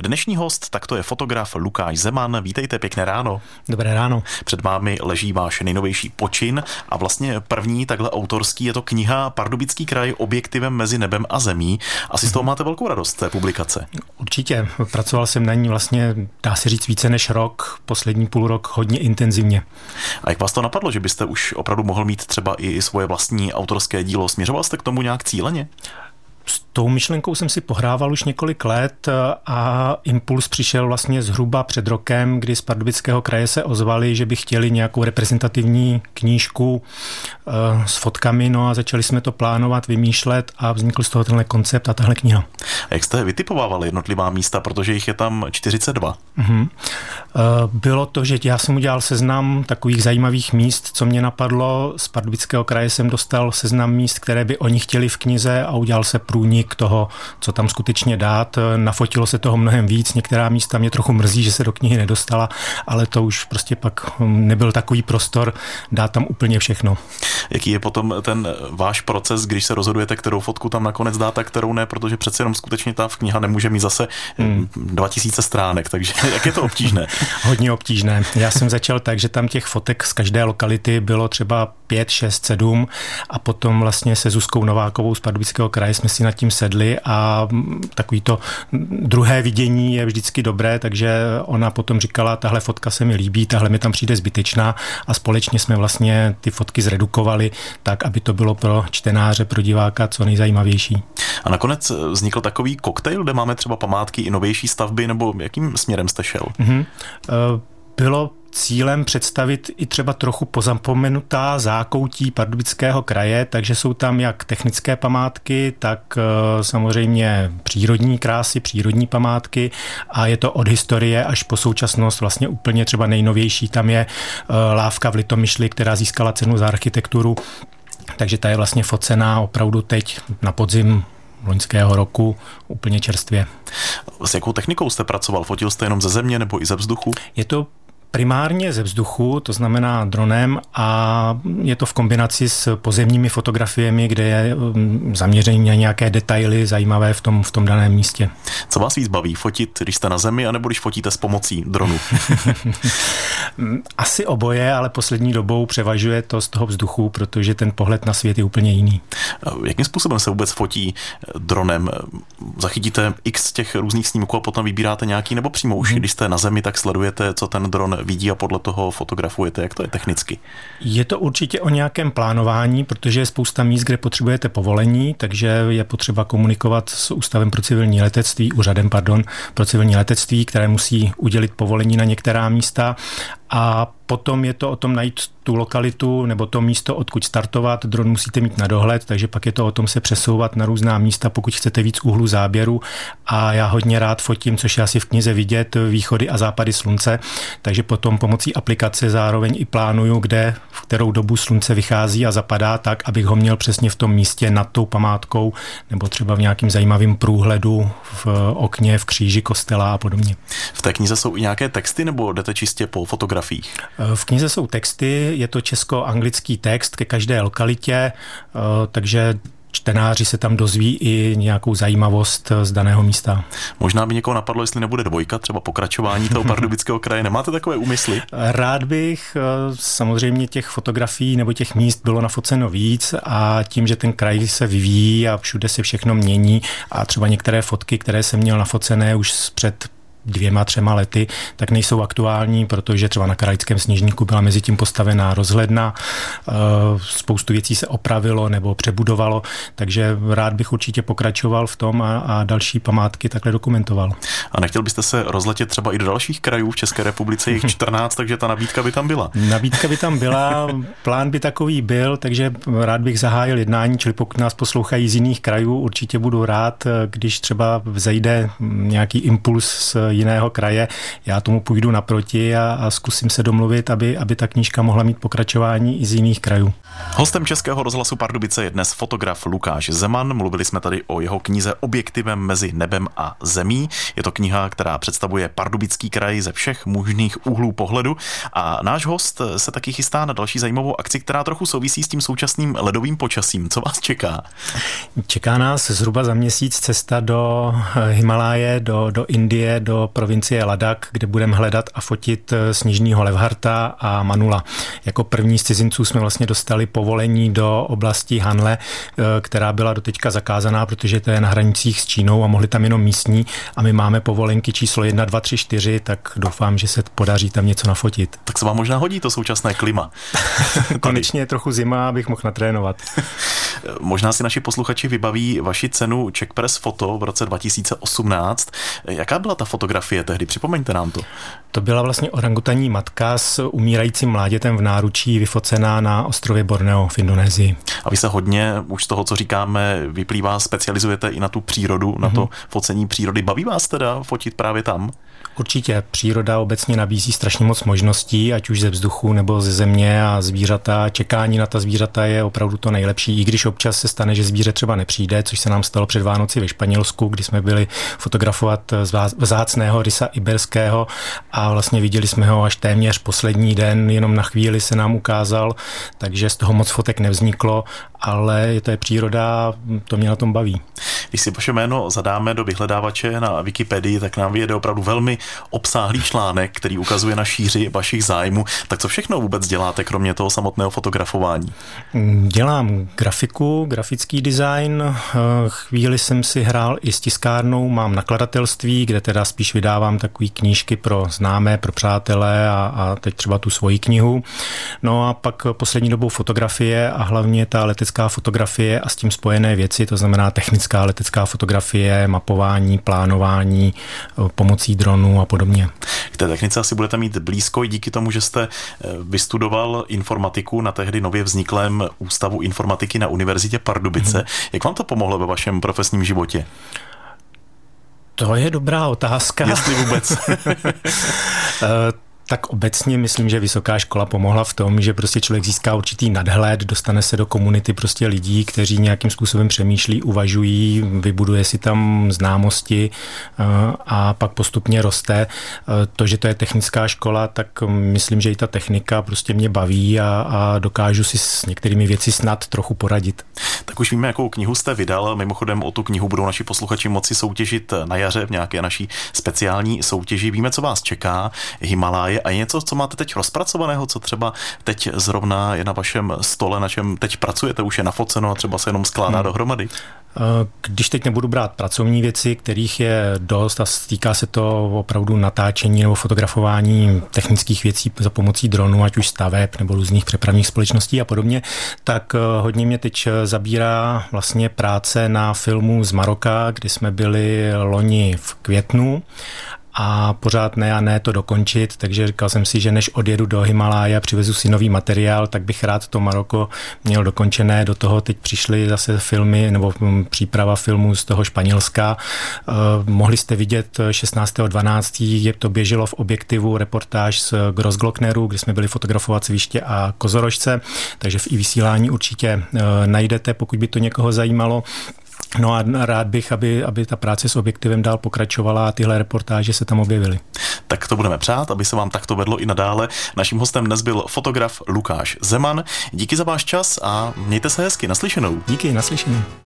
Dnešní host, tak to je fotograf Lukáš Zeman. Vítejte, pěkné ráno. Dobré ráno. Před vámi leží váš nejnovější počin a vlastně první takhle autorský je to kniha Pardubický kraj objektivem mezi nebem a zemí. Asi z toho máte velkou radost té publikace. Určitě. Pracoval jsem na ní vlastně, dá se říct, více než rok, poslední půl rok hodně intenzivně. A jak vás to napadlo, že byste už opravdu mohl mít třeba i svoje vlastní autorské dílo? Směřoval jste k tomu nějak cíleně? S tou myšlenkou jsem si pohrával už několik let a impuls přišel vlastně zhruba před rokem, kdy z Pardubického kraje se ozvali, že by chtěli nějakou reprezentativní knížku eh, s fotkami, no a začali jsme to plánovat, vymýšlet a vznikl z toho tenhle koncept a tahle kniha. A jak jste vytipovávali jednotlivá místa, protože jich je tam 42? Mm-hmm. Bylo to, že já jsem udělal seznam takových zajímavých míst, co mě napadlo. Z Pardubického kraje jsem dostal seznam míst, které by oni chtěli v knize a udělal se průnik toho, co tam skutečně dát. Nafotilo se toho mnohem víc, některá místa mě trochu mrzí, že se do knihy nedostala, ale to už prostě pak hm, nebyl takový prostor dát tam úplně všechno. Jaký je potom ten váš proces, když se rozhodujete, kterou fotku tam nakonec dát a kterou ne, protože přece jenom skutečně ta kniha nemůže mít zase hmm. 2000 stránek, takže jak je to obtížné? Hodně obtížné. Já jsem začal tak, že tam těch fotek z každé lokality bylo třeba 5, 6, 7 a potom vlastně se Zuzkou Novákovou z Pardubického kraje jsme si nad tím sedli a takový to druhé vidění je vždycky dobré, takže ona potom říkala, tahle fotka se mi líbí, tahle mi tam přijde zbytečná a společně jsme vlastně ty fotky zredukovali tak, aby to bylo pro čtenáře, pro diváka co nejzajímavější. A nakonec vznikl takový koktejl, kde máme třeba památky i novější stavby, nebo jakým směrem jste šel? Mm-hmm. Bylo cílem představit i třeba trochu pozapomenutá zákoutí Pardubického kraje, takže jsou tam jak technické památky, tak eh, samozřejmě přírodní krásy, přírodní památky a je to od historie až po současnost vlastně úplně třeba nejnovější. Tam je eh, lávka v Litomyšli, která získala cenu za architekturu, takže ta je vlastně focená opravdu teď na podzim loňského roku úplně čerstvě. S jakou technikou jste pracoval? Fotil jste jenom ze země nebo i ze vzduchu? Je to primárně ze vzduchu, to znamená dronem a je to v kombinaci s pozemními fotografiemi, kde je um, zaměření na nějaké detaily zajímavé v tom, v tom daném místě. Co vás víc baví, fotit, když jste na zemi, anebo když fotíte s pomocí dronu? Asi oboje, ale poslední dobou převažuje to z toho vzduchu, protože ten pohled na svět je úplně jiný. Jakým způsobem se vůbec fotí dronem? Zachytíte x těch různých snímků a potom vybíráte nějaký, nebo přímo už, hmm. když jste na zemi, tak sledujete, co ten dron vidí a podle toho fotografujete? Jak to je technicky? Je to určitě o nějakém plánování, protože je spousta míst, kde potřebujete povolení, takže je potřeba komunikovat s Ústavem pro civilní letectví, úřadem, pardon, pro civilní letectví, které musí udělit povolení na některá místa a potom je to o tom najít tu lokalitu nebo to místo, odkud startovat. Dron musíte mít na dohled, takže pak je to o tom se přesouvat na různá místa, pokud chcete víc úhlu záběru. A já hodně rád fotím, což je asi v knize vidět, východy a západy slunce. Takže potom pomocí aplikace zároveň i plánuju, kde, v kterou dobu slunce vychází a zapadá tak, abych ho měl přesně v tom místě nad tou památkou nebo třeba v nějakým zajímavým průhledu v okně, v kříži kostela a podobně. V té knize jsou i nějaké texty nebo jdete čistě po fotografiích? V knize jsou texty, je to česko-anglický text ke každé lokalitě, eh, takže čtenáři se tam dozví i nějakou zajímavost z daného místa. Možná by někoho napadlo, jestli nebude dvojka, třeba pokračování toho pardubického kraje. Nemáte takové úmysly? Rád bych. Eh, samozřejmě těch fotografií nebo těch míst bylo nafoceno víc a tím, že ten kraj se vyvíjí a všude se všechno mění a třeba některé fotky, které jsem měl nafocené už před dvěma, třema lety, tak nejsou aktuální, protože třeba na Krajském sněžníku byla mezi tím postavená rozhledna, eh, spoustu věcí se opravilo nebo přebudovalo, takže rád bych určitě pokračoval v tom a, a další památky takhle dokumentoval. A nechtěl byste se rozletět třeba i do dalších krajů v České republice, jich 14, takže ta nabídka by tam byla? Nabídka by tam byla, plán by takový byl, takže rád bych zahájil jednání, čili pokud nás poslouchají z jiných krajů, určitě budu rád, když třeba vzejde nějaký impuls z jiného kraje, já tomu půjdu naproti a, a zkusím se domluvit, aby, aby ta knížka mohla mít pokračování i z jiných krajů. Hostem Českého rozhlasu Pardubice je dnes fotograf Lukáš Zeman. Mluvili jsme tady o jeho knize Objektivem mezi nebem a zemí. Je to kniha, která představuje pardubický kraj ze všech možných úhlů pohledu. A náš host se taky chystá na další zajímavou akci, která trochu souvisí s tím současným ledovým počasím. Co vás čeká? Čeká nás zhruba za měsíc cesta do Himaláje, do, do Indie, do provincie Ladakh, kde budeme hledat a fotit sněžního levharta a manula. Jako první z cizinců jsme vlastně dostali povolení do oblasti Hanle, eh, která byla doteďka zakázaná, protože to je na hranicích s Čínou a mohli tam jenom místní a my máme povolenky číslo 1, 2, 3, 4, tak doufám, že se podaří tam něco nafotit. Tak se vám možná hodí to současné klima. Konečně je trochu zima, abych mohl natrénovat. možná si naši posluchači vybaví vaši cenu Czech Press Photo v roce 2018. Jaká byla ta fotografie tehdy? Připomeňte nám to. To byla vlastně orangutaní matka s umírajícím mládětem v náručí vyfocená na ostrově Borneo v Indonésii. A vy se hodně už z toho, co říkáme, vyplývá, specializujete i na tu přírodu, mm-hmm. na to mhm. focení přírody. Baví vás teda fotit právě tam? Určitě. Příroda obecně nabízí strašně moc možností, ať už ze vzduchu nebo ze země a zvířata. Čekání na ta zvířata je opravdu to nejlepší, i když občas se stane, že zvíře třeba nepřijde, což se nám stalo před Vánoci ve Španělsku, kdy jsme byli fotografovat vzácného rysa iberského a vlastně viděli jsme ho až téměř poslední den, jenom na chvíli se nám ukázal, takže z toho moc fotek nevzniklo, ale to je příroda, to mě na tom baví. Když si vaše jméno zadáme do vyhledávače na Wikipedii, tak nám vyjede opravdu velmi obsáhlý článek, který ukazuje na šíři vašich zájmů. Tak co všechno vůbec děláte, kromě toho samotného fotografování? Dělám grafiku, grafický design. Chvíli jsem si hrál i s tiskárnou, mám nakladatelství, kde teda spíš vydávám takové knížky pro známé, pro přátelé a, a teď třeba tu svoji knihu. No a pak poslední dobou fotografie a hlavně ta letecká fotografie a s tím spojené věci, to znamená technická letecká fotografie, mapování, plánování pomocí dronů a podobně. K té technice asi budete mít blízko i díky tomu, že jste eh, vystudoval informatiku na tehdy nově vzniklém Ústavu informatiky na Univerzitě Pardubice. Hmm. Jak vám to pomohlo ve vašem profesním životě? To je dobrá otázka. Jestli vůbec. Tak obecně myslím, že vysoká škola pomohla v tom, že prostě člověk získá určitý nadhled, dostane se do komunity prostě lidí, kteří nějakým způsobem přemýšlí, uvažují, vybuduje si tam známosti eh, a pak postupně roste. Eh, to, že to je technická škola, tak myslím, že i ta technika prostě mě baví a, a dokážu si s některými věci snad trochu poradit. Tak už víme, jakou knihu jste vydal. Mimochodem o tu knihu budou naši posluchači moci soutěžit na jaře v nějaké naší speciální soutěži. Víme, co vás čeká. Himaláje a něco, co máte teď rozpracovaného, co třeba teď zrovna je na vašem stole, na čem teď pracujete, už je nafoceno a třeba se jenom skládá hmm. dohromady? Eh, když teď nebudu brát pracovní věci, kterých je dost a týká se to opravdu natáčení nebo fotografování technických věcí za pomocí dronu, ať už staveb nebo různých přepravních společností a podobně, tak eh, hodně mě teď zabírá vlastně práce na filmu z Maroka, kdy jsme byli loni v květnu a pořád ne a ne to dokončit, takže říkal jsem si, že než odjedu do Himaláje a přivezu si nový materiál, tak bych rád to Maroko měl dokončené. Do toho teď přišly zase filmy nebo hm, příprava filmů z toho Španělska. Eh, mohli jste vidět 16.12. je to běželo v objektivu reportáž z Grossglockneru, kde jsme byli fotografovat sviště a kozorožce, takže v i vysílání určitě eh, najdete, pokud by to někoho zajímalo. No a rád bych, aby, aby ta práce s objektivem dál pokračovala a tyhle reportáže se tam objevily. Tak to budeme přát, aby se vám takto vedlo i nadále. Naším hostem dnes byl fotograf Lukáš Zeman. Díky za váš čas a mějte se hezky. Naslyšenou. Díky, naslyšenou.